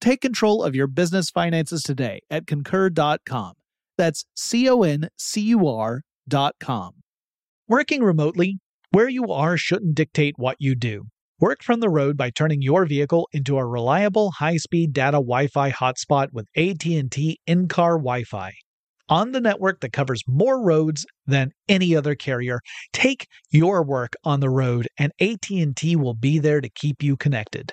Take control of your business finances today at concur.com. That's C O N C U R.com. Working remotely, where you are shouldn't dictate what you do. Work from the road by turning your vehicle into a reliable high-speed data Wi-Fi hotspot with AT&T in-car Wi-Fi. On the network that covers more roads than any other carrier, take your work on the road and AT&T will be there to keep you connected.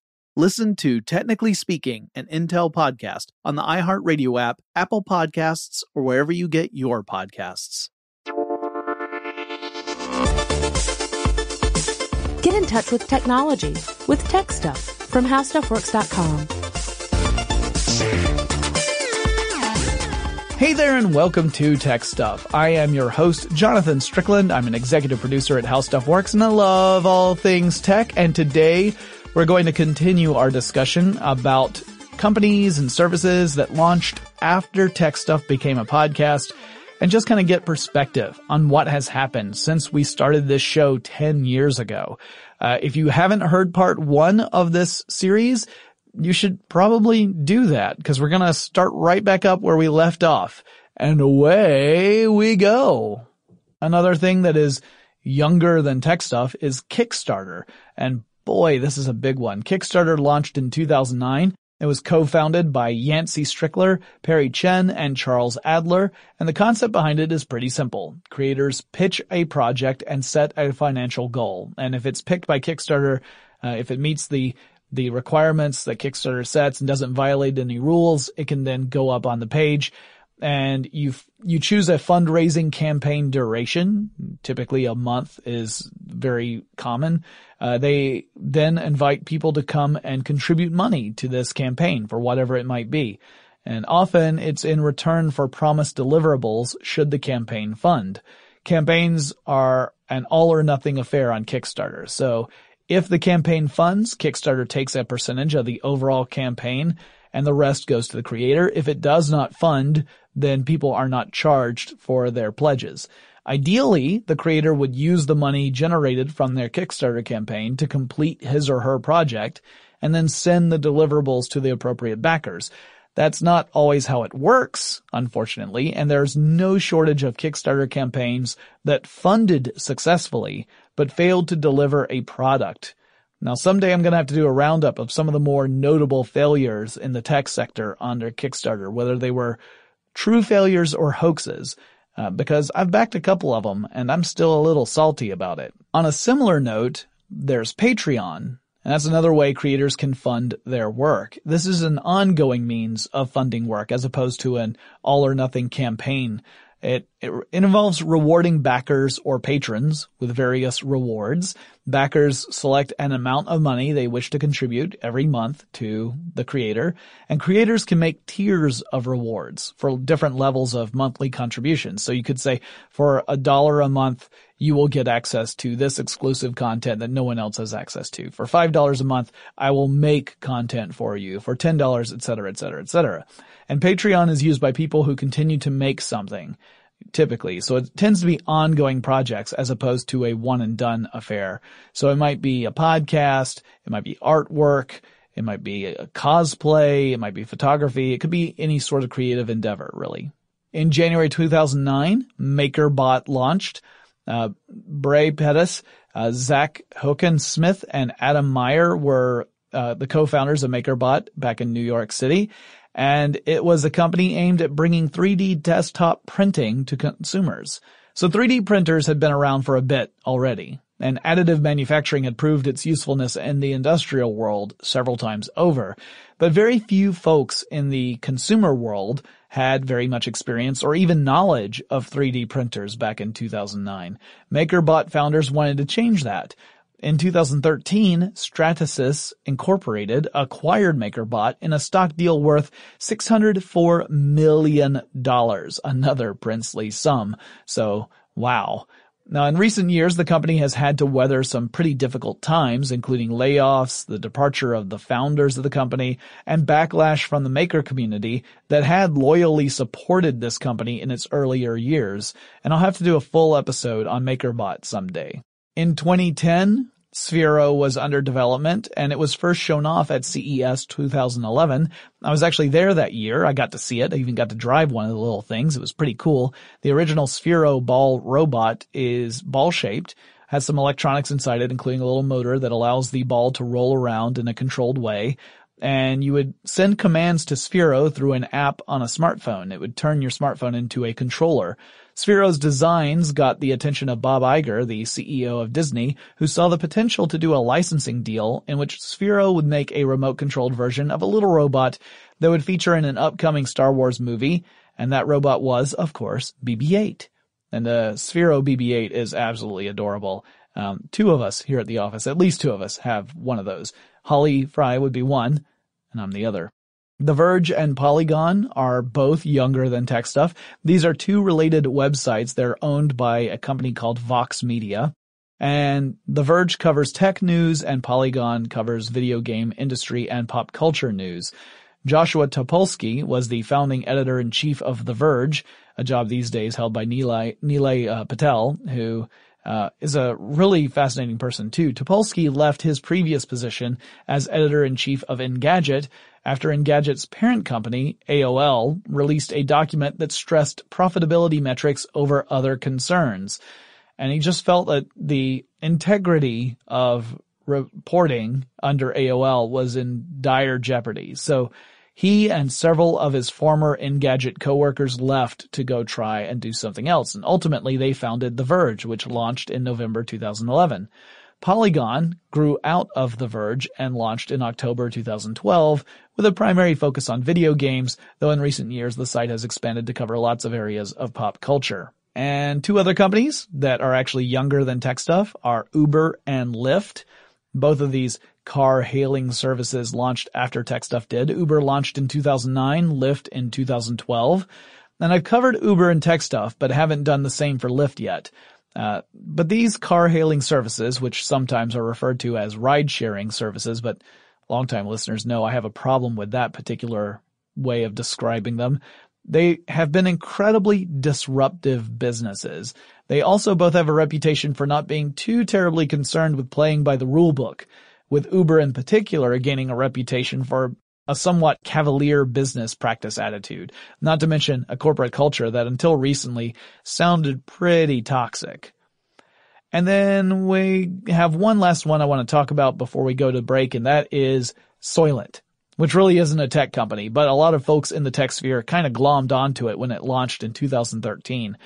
Listen to Technically Speaking, an Intel podcast on the iHeartRadio app, Apple Podcasts, or wherever you get your podcasts. Get in touch with technology with Tech Stuff from HowStuffWorks.com. Hey there, and welcome to Tech Stuff. I am your host, Jonathan Strickland. I'm an executive producer at How Stuff Works, and I love all things tech. And today, we're going to continue our discussion about companies and services that launched after Tech Stuff became a podcast and just kind of get perspective on what has happened since we started this show 10 years ago. Uh, if you haven't heard part one of this series, you should probably do that because we're going to start right back up where we left off and away we go. Another thing that is younger than tech stuff is Kickstarter and boy, this is a big one. Kickstarter launched in 2009. It was co-founded by Yancey Strickler, Perry Chen, and Charles Adler, and the concept behind it is pretty simple. Creators pitch a project and set a financial goal, and if it's picked by Kickstarter, uh, if it meets the the requirements that Kickstarter sets and doesn't violate any rules, it can then go up on the page and you you choose a fundraising campaign duration. Typically, a month is very common. Uh, they then invite people to come and contribute money to this campaign for whatever it might be, and often it's in return for promised deliverables should the campaign fund. Campaigns are an all or nothing affair on Kickstarter, so if the campaign funds, Kickstarter takes a percentage of the overall campaign and the rest goes to the creator. If it does not fund, then people are not charged for their pledges. Ideally, the creator would use the money generated from their Kickstarter campaign to complete his or her project and then send the deliverables to the appropriate backers. That's not always how it works, unfortunately, and there's no shortage of Kickstarter campaigns that funded successfully but failed to deliver a product. Now someday I'm going to have to do a roundup of some of the more notable failures in the tech sector under Kickstarter, whether they were true failures or hoaxes, uh, because I've backed a couple of them and I'm still a little salty about it. On a similar note, there's Patreon. And that's another way creators can fund their work. This is an ongoing means of funding work as opposed to an all or nothing campaign it, it, it, involves rewarding backers or patrons with various rewards. Backers select an amount of money they wish to contribute every month to the creator, and creators can make tiers of rewards for different levels of monthly contributions. So you could say for a dollar a month, you will get access to this exclusive content that no one else has access to. For $5 a month, I will make content for you. For $10, et cetera, et cetera, et cetera. And Patreon is used by people who continue to make something, typically. So it tends to be ongoing projects as opposed to a one and done affair. So it might be a podcast, it might be artwork, it might be a cosplay, it might be photography, it could be any sort of creative endeavor, really. In January 2009, MakerBot launched. Uh, Bre Pettis, uh, Zach Hoeken Smith, and Adam Mayer were uh, the co-founders of MakerBot back in New York City and it was a company aimed at bringing 3D desktop printing to consumers. So 3D printers had been around for a bit already, and additive manufacturing had proved its usefulness in the industrial world several times over. But very few folks in the consumer world had very much experience or even knowledge of 3D printers back in 2009. MakerBot founders wanted to change that. In 2013, Stratasys Incorporated acquired MakerBot in a stock deal worth $604 million. Another princely sum. So, wow. Now, in recent years, the company has had to weather some pretty difficult times, including layoffs, the departure of the founders of the company, and backlash from the maker community that had loyally supported this company in its earlier years. And I'll have to do a full episode on MakerBot someday. In 2010, Sphero was under development and it was first shown off at CES 2011. I was actually there that year. I got to see it. I even got to drive one of the little things. It was pretty cool. The original Sphero ball robot is ball shaped, has some electronics inside it, including a little motor that allows the ball to roll around in a controlled way. And you would send commands to Sphero through an app on a smartphone. It would turn your smartphone into a controller. Sphero's designs got the attention of Bob Iger, the CEO of Disney, who saw the potential to do a licensing deal in which Sphero would make a remote-controlled version of a little robot that would feature in an upcoming Star Wars movie, and that robot was, of course, BB-8. And the Sphero BB-8 is absolutely adorable. Um, two of us here at the office, at least two of us, have one of those. Holly Fry would be one, and I'm the other. The Verge and Polygon are both younger than Tech Stuff. These are two related websites. They're owned by a company called Vox Media. And The Verge covers tech news and Polygon covers video game industry and pop culture news. Joshua Topolsky was the founding editor-in-chief of The Verge, a job these days held by Nilay, Nilay uh, Patel, who uh, is a really fascinating person too. Topolsky left his previous position as editor-in-chief of Engadget after Engadget's parent company, AOL, released a document that stressed profitability metrics over other concerns. And he just felt that the integrity of reporting under AOL was in dire jeopardy. So he and several of his former Engadget coworkers left to go try and do something else. And ultimately they founded The Verge, which launched in November 2011. Polygon grew out of The Verge and launched in October 2012 with a primary focus on video games, though in recent years the site has expanded to cover lots of areas of pop culture. And two other companies that are actually younger than tech stuff are Uber and Lyft. Both of these car hailing services launched after tech stuff did. Uber launched in 2009, Lyft in 2012. And I've covered Uber and tech stuff, but haven't done the same for Lyft yet. Uh, but these car hailing services, which sometimes are referred to as ride sharing services, but longtime listeners know I have a problem with that particular way of describing them. They have been incredibly disruptive businesses. They also both have a reputation for not being too terribly concerned with playing by the rule book, with Uber in particular gaining a reputation for a somewhat cavalier business practice attitude, not to mention a corporate culture that until recently sounded pretty toxic. And then we have one last one I want to talk about before we go to break, and that is Soylent, which really isn't a tech company, but a lot of folks in the tech sphere kind of glommed onto it when it launched in 2013.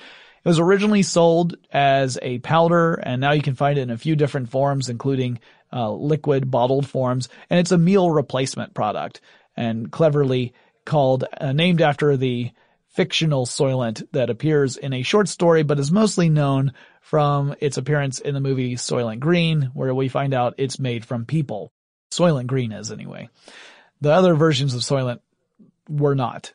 It was originally sold as a powder, and now you can find it in a few different forms, including uh, liquid bottled forms, and it's a meal replacement product, and cleverly called uh, named after the fictional Soylent that appears in a short story, but is mostly known from its appearance in the movie Soylent Green, where we find out it's made from people. Soylent Green is anyway. The other versions of Soylent were not.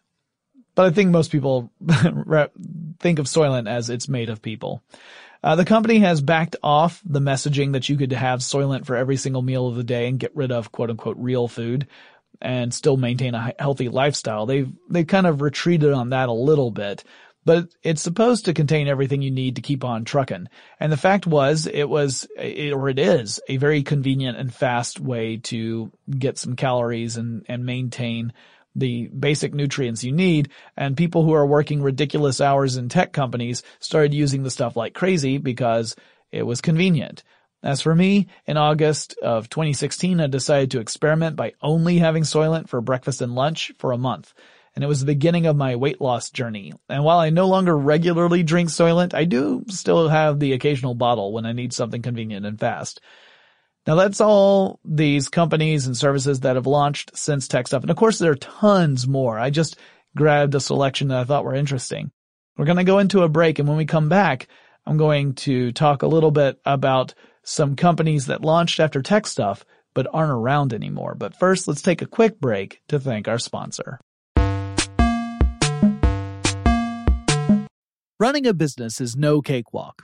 But I think most people think of Soylent as it's made of people. Uh, the company has backed off the messaging that you could have Soylent for every single meal of the day and get rid of quote unquote real food and still maintain a healthy lifestyle. They've, they've kind of retreated on that a little bit, but it's supposed to contain everything you need to keep on trucking. And the fact was, it was, or it is a very convenient and fast way to get some calories and, and maintain the basic nutrients you need. And people who are working ridiculous hours in tech companies started using the stuff like crazy because it was convenient. As for me, in August of 2016, I decided to experiment by only having Soylent for breakfast and lunch for a month. And it was the beginning of my weight loss journey. And while I no longer regularly drink Soylent, I do still have the occasional bottle when I need something convenient and fast. Now that's all these companies and services that have launched since Tech Stuff. And of course there are tons more. I just grabbed a selection that I thought were interesting. We're going to go into a break and when we come back, I'm going to talk a little bit about some companies that launched after tech stuff but aren't around anymore. But first, let's take a quick break to thank our sponsor. Running a business is no cakewalk.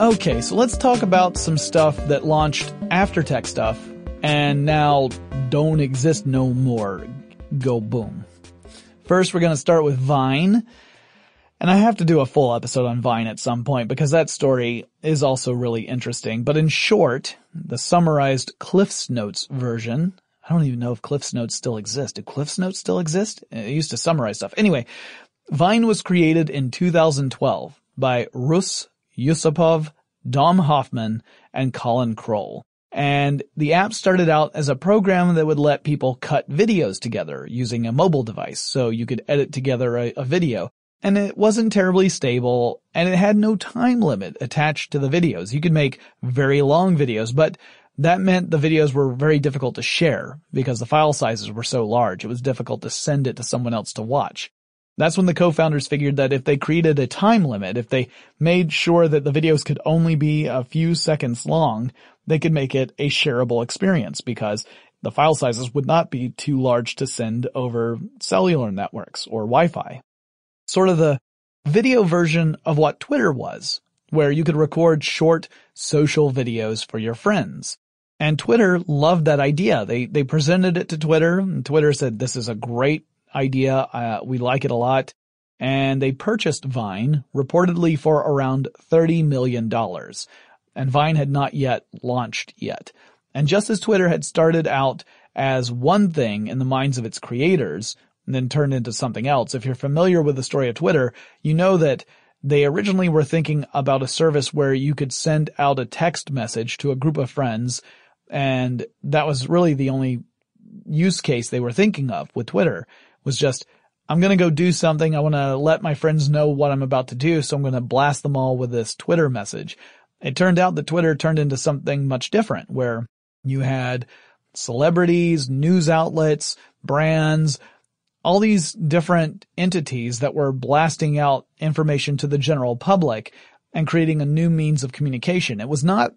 Okay, so let's talk about some stuff that launched after tech stuff and now don't exist no more. Go boom. First, we're going to start with Vine. And I have to do a full episode on Vine at some point because that story is also really interesting. But in short, the summarized Cliff's Notes version, I don't even know if Cliff's Notes still exist. Do Cliff's Notes still exist? It used to summarize stuff. Anyway, Vine was created in 2012 by Rus Yusupov, Dom Hofmann, and Colin Kroll. And the app started out as a program that would let people cut videos together using a mobile device. So you could edit together a, a, video. And it wasn't terribly stable and it had no time limit attached to the videos. You could make very long videos, but that meant the videos were very difficult to share because the file sizes were so large. It was difficult to send it to someone else to watch. That's when the co-founders figured that if they created a time limit, if they made sure that the videos could only be a few seconds long, they could make it a shareable experience because the file sizes would not be too large to send over cellular networks or Wi-Fi. Sort of the video version of what Twitter was, where you could record short social videos for your friends. And Twitter loved that idea. They, they presented it to Twitter and Twitter said, this is a great idea. Uh, we like it a lot. And they purchased Vine reportedly for around $30 million. And Vine had not yet launched yet. And just as Twitter had started out as one thing in the minds of its creators, and then turned into something else, if you're familiar with the story of Twitter, you know that they originally were thinking about a service where you could send out a text message to a group of friends, and that was really the only use case they were thinking of with Twitter was just, I'm going to go do something. I want to let my friends know what I'm about to do. So I'm going to blast them all with this Twitter message. It turned out that Twitter turned into something much different where you had celebrities, news outlets, brands, all these different entities that were blasting out information to the general public and creating a new means of communication. It was not,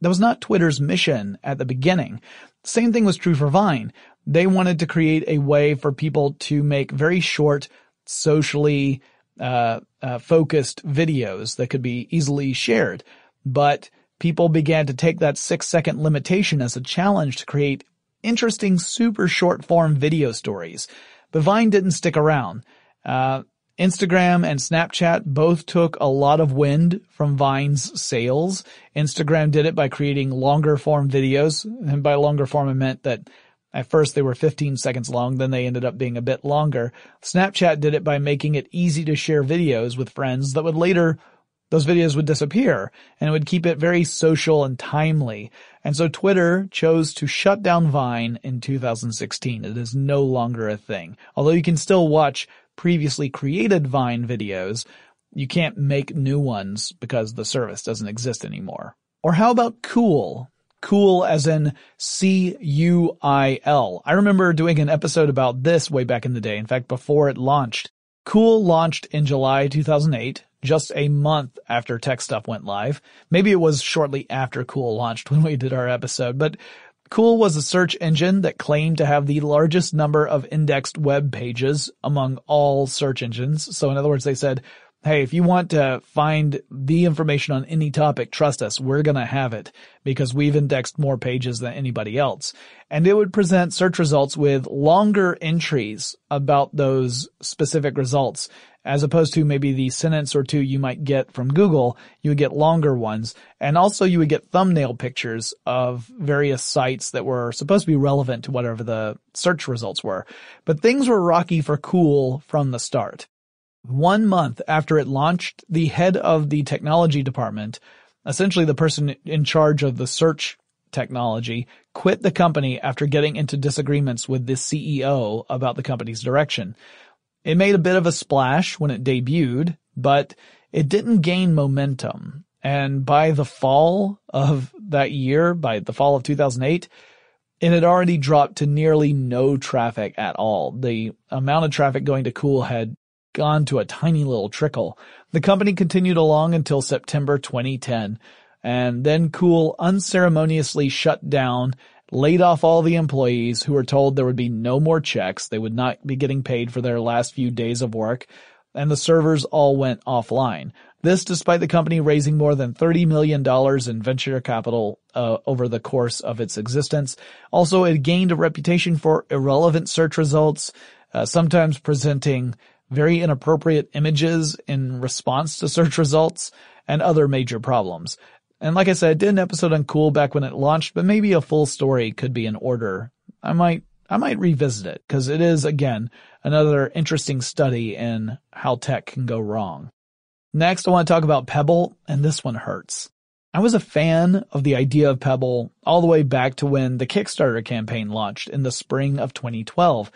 that was not Twitter's mission at the beginning. Same thing was true for Vine they wanted to create a way for people to make very short, socially uh, uh, focused videos that could be easily shared. But people began to take that six second limitation as a challenge to create interesting, super short form video stories. But Vine didn't stick around. Uh, Instagram and Snapchat both took a lot of wind from Vine's sales. Instagram did it by creating longer form videos, and by longer form I meant that at first they were 15 seconds long, then they ended up being a bit longer. Snapchat did it by making it easy to share videos with friends that would later, those videos would disappear and it would keep it very social and timely. And so Twitter chose to shut down Vine in 2016. It is no longer a thing. Although you can still watch previously created Vine videos, you can't make new ones because the service doesn't exist anymore. Or how about Cuil? Cool as in C-U-I-L. I remember doing an episode about this way back in the day. In fact, before it launched. Cuil launched in July 2008, just a month after Tech Stuff went live. Maybe it was shortly after Cuil launched when we did our episode, but Cuil was a search engine that claimed to have the largest number of indexed web pages among all search engines. So in other words, they said, hey, if you want to find the information on any topic, trust us, we're going to have it because we've indexed more pages than anybody else. And it would present search results with longer entries about those specific results as opposed to maybe the sentence or two you might get from Google, you would get longer ones. And also you would get thumbnail pictures of various sites that were supposed to be relevant to whatever the search results were. But things were rocky for Cuil from the start. One month after it launched, the head of the technology department, essentially the person in charge of the search technology, quit the company after getting into disagreements with the CEO about the company's direction. It made a bit of a splash when it debuted, but it didn't gain momentum. And by the fall of that year, by the fall of 2008, it had already dropped to nearly no traffic at all. The amount of traffic going to Cuil had gone to a tiny little trickle. The company continued along until September 2010, and then Cuil unceremoniously shut down laid off all the employees who were told there would be no more checks. They would not be getting paid for their last few days of work and the servers all went offline. This despite the company raising more than $30 million in venture capital uh, over the course of its existence. Also, it gained a reputation for irrelevant search results, uh, sometimes presenting very inappropriate images in response to search results and other major problems. And like I said, I did an episode on Cuil back when it launched, but maybe a full story could be in order. I might, I might revisit it because it is again another interesting study in how tech can go wrong. Next, I want to talk about Pebble, and this one hurts. I was a fan of the idea of Pebble all the way back to when the Kickstarter campaign launched in the spring of 2012.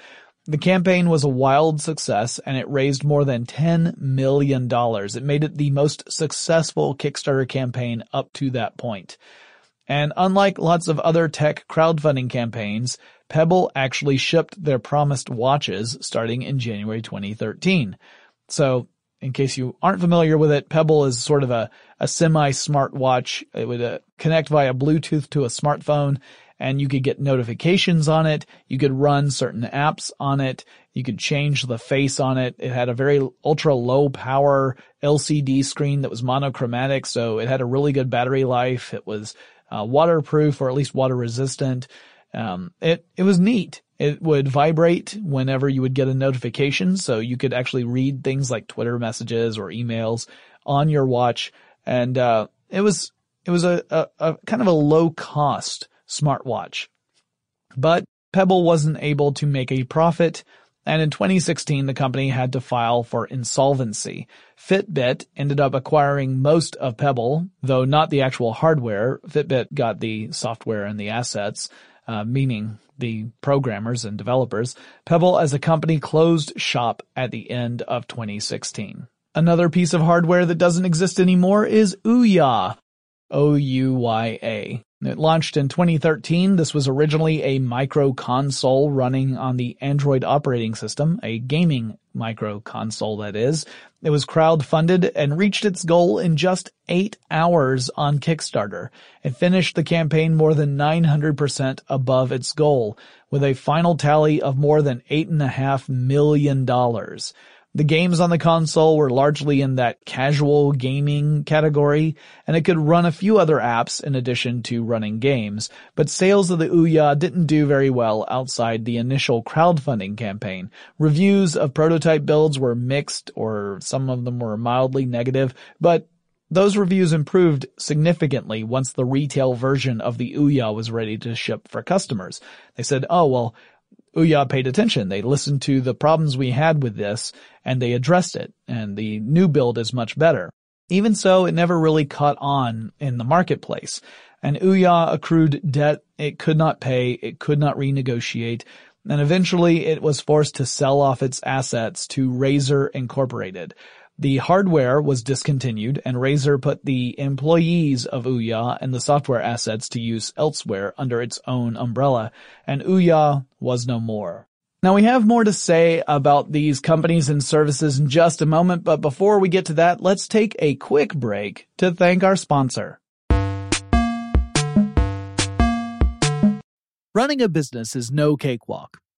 The campaign was a wild success and it raised more than $10 million. It made it the most successful Kickstarter campaign up to that point. And unlike lots of other tech crowdfunding campaigns, Pebble actually shipped their promised watches starting in January 2013. So in case you aren't familiar with it, Pebble is sort of a, a semi-smart watch. It would uh, connect via Bluetooth to a smartphone and you could get notifications on it. You could run certain apps on it. You could change the face on it. It had a very ultra low power LCD screen that was monochromatic. So it had a really good battery life. It was uh, waterproof or at least water resistant. Um, it, it was neat. It would vibrate whenever you would get a notification. So you could actually read things like Twitter messages or emails on your watch. And, uh, it was, it was a, a, a kind of a low cost smartwatch. But Pebble wasn't able to make a profit and in 2016 the company had to file for insolvency. Fitbit ended up acquiring most of Pebble, though not the actual hardware. Fitbit got the software and the assets uh, meaning the programmers and developers, Pebble as a company closed shop at the end of 2016. Another piece of hardware that doesn't exist anymore is Ouya. O-U-Y-A. It launched in 2013. This was originally a micro console running on the Android operating system, a gaming micro console that is. It was crowd-funded and reached its goal in just eight hours on Kickstarter. It finished the campaign more than 900% above its goal, with a final tally of more than eight and a half million dollars. The games on the console were largely in that casual gaming category, and it could run a few other apps in addition to running games, but sales of the Ouya didn't do very well outside the initial crowdfunding campaign. Reviews of prototype builds were mixed, or some of them were mildly negative, but those reviews improved significantly once the retail version of the Ouya was ready to ship for customers. They said, oh well, Ouya paid attention. They listened to the problems we had with this and they addressed it and the new build is much better. Even so, it never really caught on in the marketplace. And Ouya accrued debt it could not pay, it could not renegotiate, and eventually it was forced to sell off its assets to Razer Incorporated. The hardware was discontinued and Razer put the employees of Ouya and the software assets to use elsewhere under its own umbrella, and Ouya was no more. Now we have more to say about these companies and services in just a moment, but before we get to that, let's take a quick break to thank our sponsor. Running a business is no cakewalk.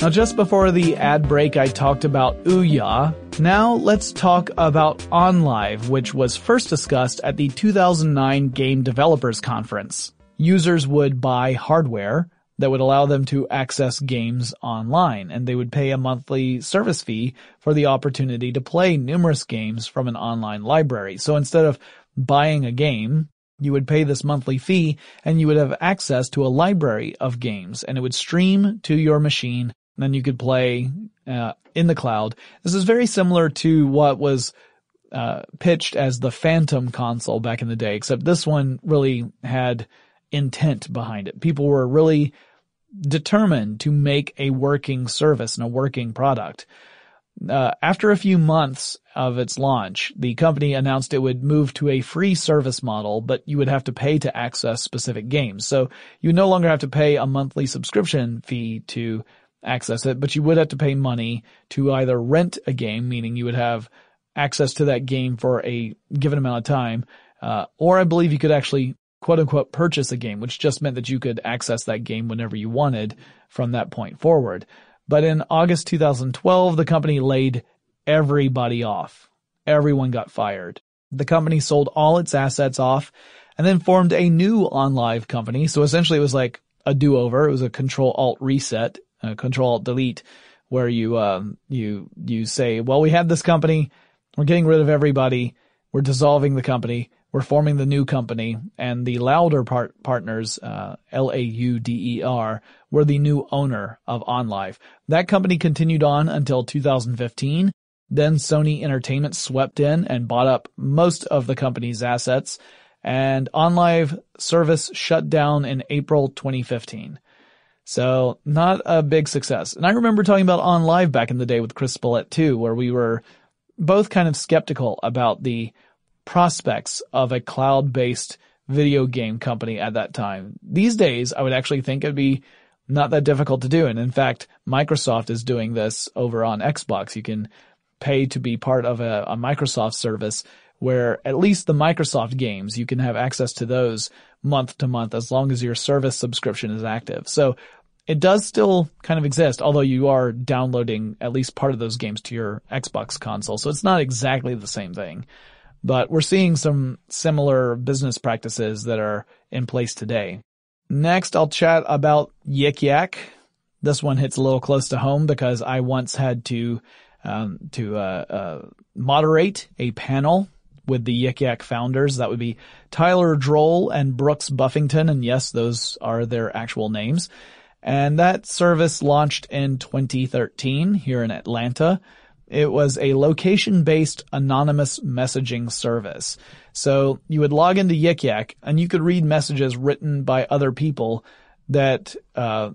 Now, just before the ad break, I talked about Ouya. Now, let's talk about OnLive, which was first discussed at the 2009 Game Developers Conference. Users would buy hardware that would allow them to access games online, and they would pay a monthly service fee for the opportunity to play numerous games from an online library. So instead of buying a game, you would pay this monthly fee and you would have access to a library of games and it would stream to your machine then you could play uh, in the cloud. This is very similar to what was uh, pitched as the Phantom console back in the day, except this one really had intent behind it. People were really determined to make a working service and a working product. Uh, after a few months of its launch, the company announced it would move to a free service model, but you would have to pay to access specific games. So you no longer have to pay a monthly subscription fee to access it, but you would have to pay money to either rent a game, meaning you would have access to that game for a given amount of time, uh, or I believe you could actually quote unquote purchase a game, which just meant that you could access that game whenever you wanted from that point forward. But in August 2012, the company laid everybody off. Everyone got fired. The company sold all its assets off and then formed a new OnLive company. So essentially it was like a do-over. It was a control alt reset uh, control alt delete where you um, you you say, well, we had this company, we're getting rid of everybody, we're dissolving the company, we're forming the new company, and the Lauder part- partners, uh, L A U D E R, were the new owner of OnLive. That company continued on until 2015. Then Sony Entertainment swept in and bought up most of the company's assets, and OnLive service shut down in April 2015. So not a big success. And I remember talking about OnLive back in the day with Chris Pollette too, where we were both kind of skeptical about the prospects of a cloud-based video game company at that time. These days, I would actually think it'd be not that difficult to do. And in fact, Microsoft is doing this over on Xbox. You can pay to be part of a, a Microsoft service where at least the Microsoft games, you can have access to those month to month as long as your service subscription is active. So it does still kind of exist, although you are downloading at least part of those games to your Xbox console. So it's not exactly the same thing. But we're seeing some similar business practices that are in place today. Next, I'll chat about Yik Yak. This one hits a little close to home because I once had to um, to uh, uh, moderate a panel with the Yik Yak founders. That would be Tyler Droll and Brooks Buffington, and yes, those are their actual names. And that service launched in 2013 here in Atlanta. It was a location-based anonymous messaging service. So you would log into Yik Yak and you could read messages written by other people that uh,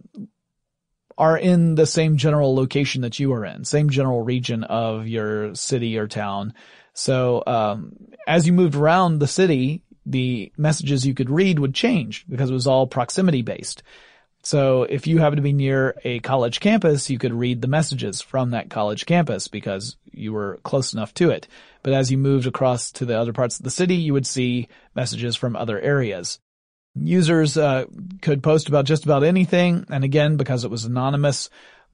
are in the same general location that you are in, same general region of your city or town. So um, as you moved around the city, the messages you could read would change because it was all proximity based. So if you happen to be near a college campus, you could read the messages from that college campus because you were close enough to it. But as you moved across to the other parts of the city, you would see messages from other areas. Users uh, could post about just about anything, and again, because it was anonymous,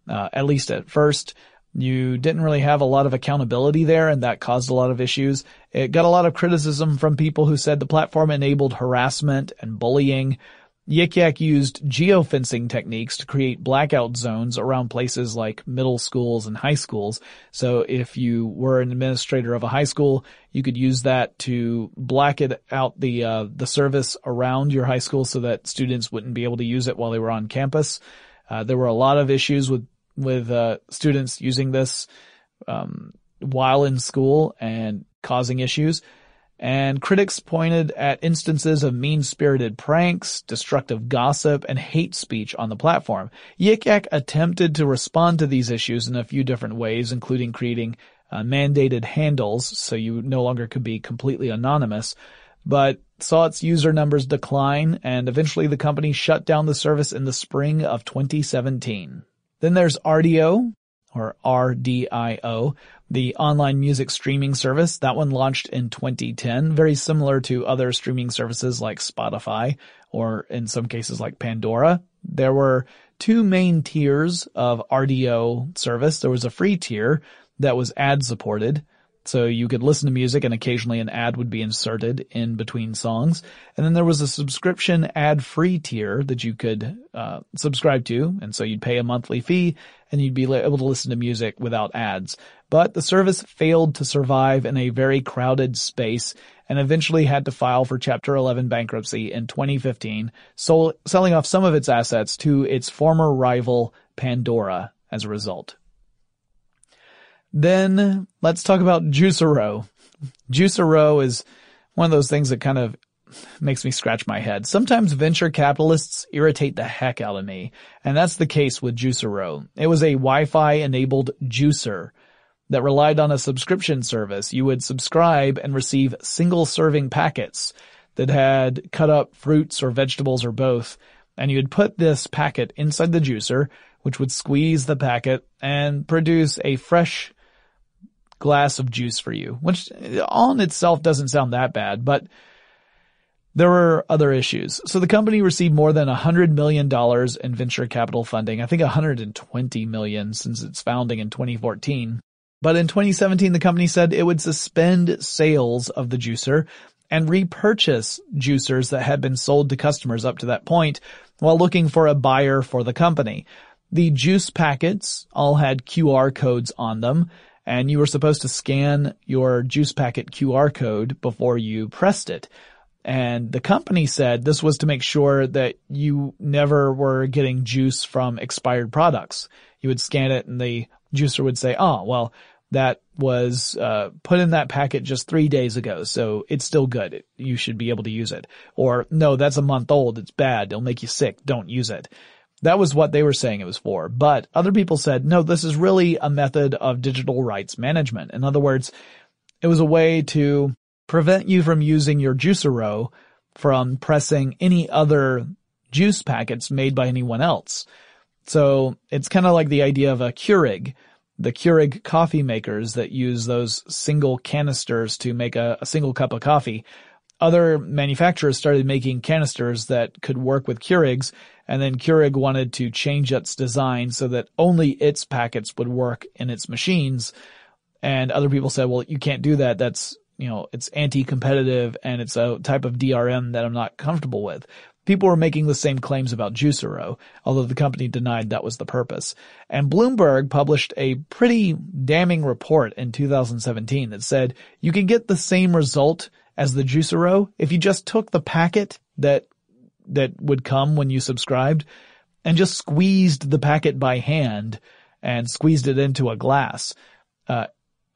uh, at least at first, you didn't really have a lot of accountability there, and that caused a lot of issues. It got a lot of criticism from people who said the platform enabled harassment and bullying. Yik Yak used geofencing techniques to create blackout zones around places like middle schools and high schools. So if you were an administrator of a high school, you could use that to black it out the uh, the service around your high school so that students wouldn't be able to use it while they were on campus. Uh, there were a lot of issues with with uh, students using this um, while in school and causing issues and critics pointed at instances of mean-spirited pranks, destructive gossip, and hate speech on the platform. Yik Yak attempted to respond to these issues in a few different ways, including creating uh, mandated handles so you no longer could be completely anonymous, but saw its user numbers decline and eventually the company shut down the service in the spring of 2017. Then there's Rdio, or RDIO, the online music streaming service. That one launched in 2010, very similar to other streaming services like Spotify or in some cases like Pandora. There were two main tiers of Rdio service. There was a free tier that was ad supported so you could listen to music and occasionally an ad would be inserted in between songs. And then there was a subscription ad free tier that you could uh, subscribe to. And so you'd pay a monthly fee and you'd be able to listen to music without ads. But the service failed to survive in a very crowded space and eventually had to file for Chapter 11 bankruptcy in 2015, so selling off some of its assets to its former rival Pandora as a result. Then let's talk about Juicero. Juicero is one of those things that kind of makes me scratch my head. Sometimes venture capitalists irritate the heck out of me, and that's the case with Juicero. It was a Wi-Fi enabled juicer that relied on a subscription service. You would subscribe and receive single serving packets that had cut up fruits or vegetables or both, and you'd put this packet inside the juicer, which would squeeze the packet and produce a fresh glass of juice for you, which on itself doesn't sound that bad, but there were other issues. So the company received more than $100 million in venture capital funding. I think 120 million since its founding in 2014. But in 2017, the company said it would suspend sales of the juicer and repurchase juicers that had been sold to customers up to that point while looking for a buyer for the company. The juice packets all had QR codes on them and you were supposed to scan your juice packet QR code before you pressed it. And the company said this was to make sure that you never were getting juice from expired products. You would scan it and the juicer would say, oh, well, that was uh, put in that packet just three days ago, so it's still good. You should be able to use it. Or, no, that's a month old. It's bad. It'll make you sick. Don't use it. That was what they were saying it was for. But other people said, no, this is really a method of digital rights management. In other words, it was a way to prevent you from using your Juicero from pressing any other juice packets made by anyone else. So it's kind of like the idea of a Keurig, the Keurig coffee makers that use those single canisters to make a, a single cup of coffee. Other manufacturers started making canisters that could work with Keurigs and then Keurig wanted to change its design so that only its packets would work in its machines. And other people said, well, you can't do that. That's, you know, it's anti-competitive and it's a type of DRM that I'm not comfortable with. people were making the same claims about Juicero, although the company denied that was the purpose. And Bloomberg published a pretty damning report in 2017 that said you can get the same result as the Juicero if you just took the packet that that would come when you subscribed and just squeezed the packet by hand and squeezed it into a glass. Uh,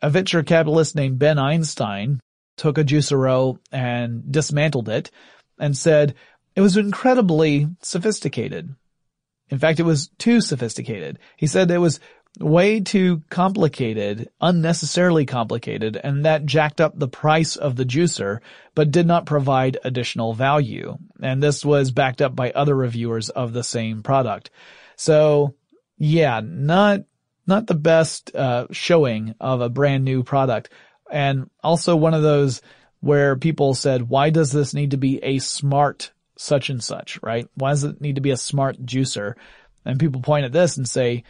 a venture capitalist named Ben Einstein took a Juicero and dismantled it and said it was incredibly sophisticated. In fact, it was too sophisticated. He said it was way too complicated, unnecessarily complicated, and that jacked up the price of the juicer, but did not provide additional value. And this was backed up by other reviewers of the same product. So, yeah, not, not the best, uh, showing of a brand new product. And also one of those where people said, why does this need to be a smart such and such, right? Why does it need to be a smart juicer? And people point at this and say,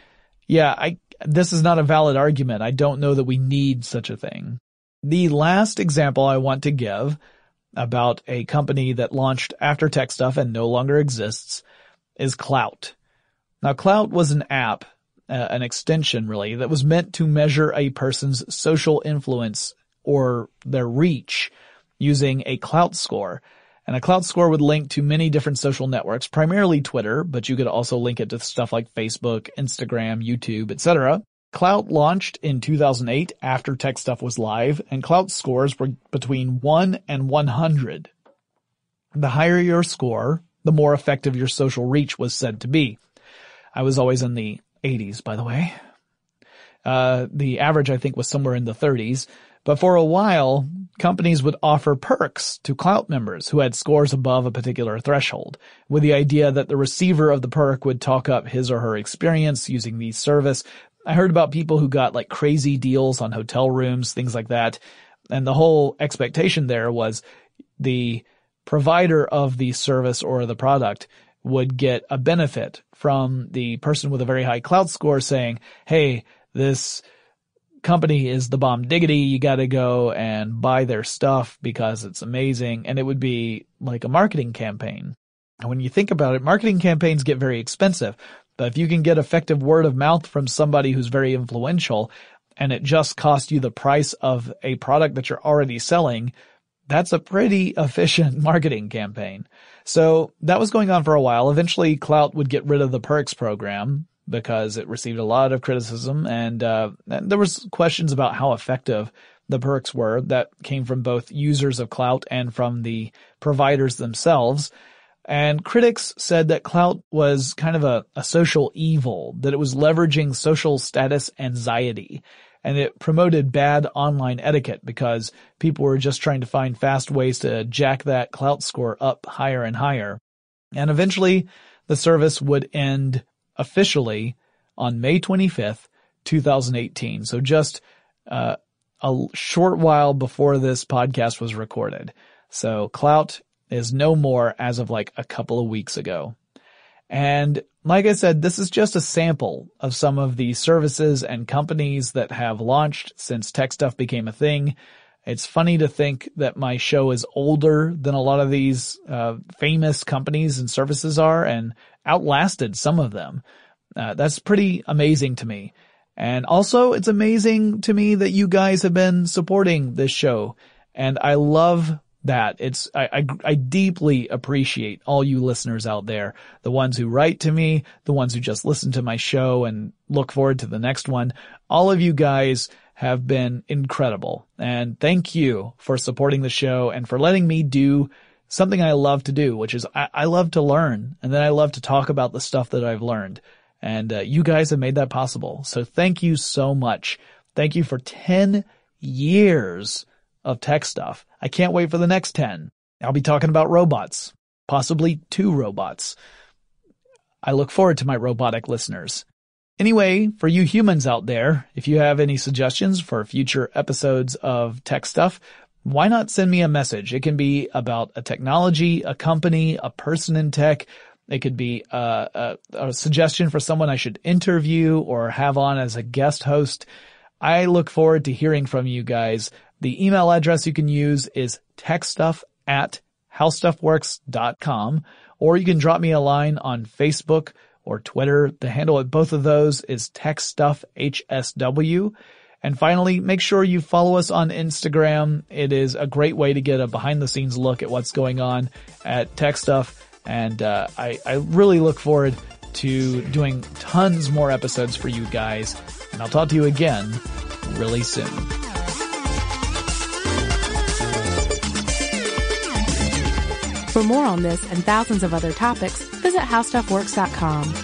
yeah, I, this is not a valid argument. I don't know that we need such a thing. The last example I want to give about a company that launched after tech stuff and no longer exists is Klout. Now Klout was an app, uh, an extension really, that was meant to measure a person's social influence or their reach using a Klout score. And a Klout score would link to many different social networks, primarily Twitter, but you could also link it to stuff like Facebook, Instagram, YouTube, etc. Klout launched in 2008 after Tech Stuff was live, and Klout scores were between 1 and 100. The higher your score, the more effective your social reach was said to be. I was always in the 80s, by the way. Uh, the average I think was somewhere in the 30s, but for a while, companies would offer perks to Klout members who had scores above a particular threshold, with the idea that the receiver of the perk would talk up his or her experience using the service. I heard about people who got like crazy deals on hotel rooms, things like that. And the whole expectation there was the provider of the service or the product would get a benefit from the person with a very high Klout score saying, Hey, this company is the bomb diggity. You got to go and buy their stuff because it's amazing. And it would be like a marketing campaign. And when you think about it, marketing campaigns get very expensive. But if you can get effective word of mouth from somebody who's very influential and it just costs you the price of a product that you're already selling, that's a pretty efficient marketing campaign. So that was going on for a while. Eventually Klout would get rid of the perks program because it received a lot of criticism and, uh, and there was questions about how effective the perks were that came from both users of Klout and from the providers themselves. And critics said that Klout was kind of a, a social evil, that it was leveraging social status anxiety and it promoted bad online etiquette because people were just trying to find fast ways to jack that Klout score up higher and higher. And eventually the service would end officially on May 25th, 2018. So just uh, a short while before this podcast was recorded. So Klout is no more as of like a couple of weeks ago. And like I said, this is just a sample of some of the services and companies that have launched since tech stuff became a thing. It's funny to think that my show is older than a lot of these uh, famous companies and services are and outlasted some of them. Uh, that's pretty amazing to me. And also it's amazing to me that you guys have been supporting this show. And I love that. It's, I, I, I, deeply appreciate all you listeners out there. The ones who write to me, the ones who just listen to my show and look forward to the next one. All of you guys have been incredible. And thank you for supporting the show and for letting me do something I love to do, which is I, I love to learn and then I love to talk about the stuff that I've learned. And uh, you guys have made that possible. So thank you so much. Thank you for 10 years of tech stuff. I can't wait for the next 10. I'll be talking about robots, possibly two robots. I look forward to my robotic listeners. Anyway, for you humans out there, if you have any suggestions for future episodes of tech stuff, why not send me a message? It can be about a technology, a company, a person in tech. It could be a, a, a suggestion for someone I should interview or have on as a guest host. I look forward to hearing from you guys. The email address you can use is techstuff at howstuffworks.com, or you can drop me a line on Facebook or Twitter. The handle at both of those is TechStuffHSW. And finally, make sure you follow us on Instagram. It is a great way to get a behind the scenes look at what's going on at Tech Stuff. And uh, I, I really look forward to doing tons more episodes for you guys. And I'll talk to you again really soon. For more on this and thousands of other topics, visit howstuffworks.com.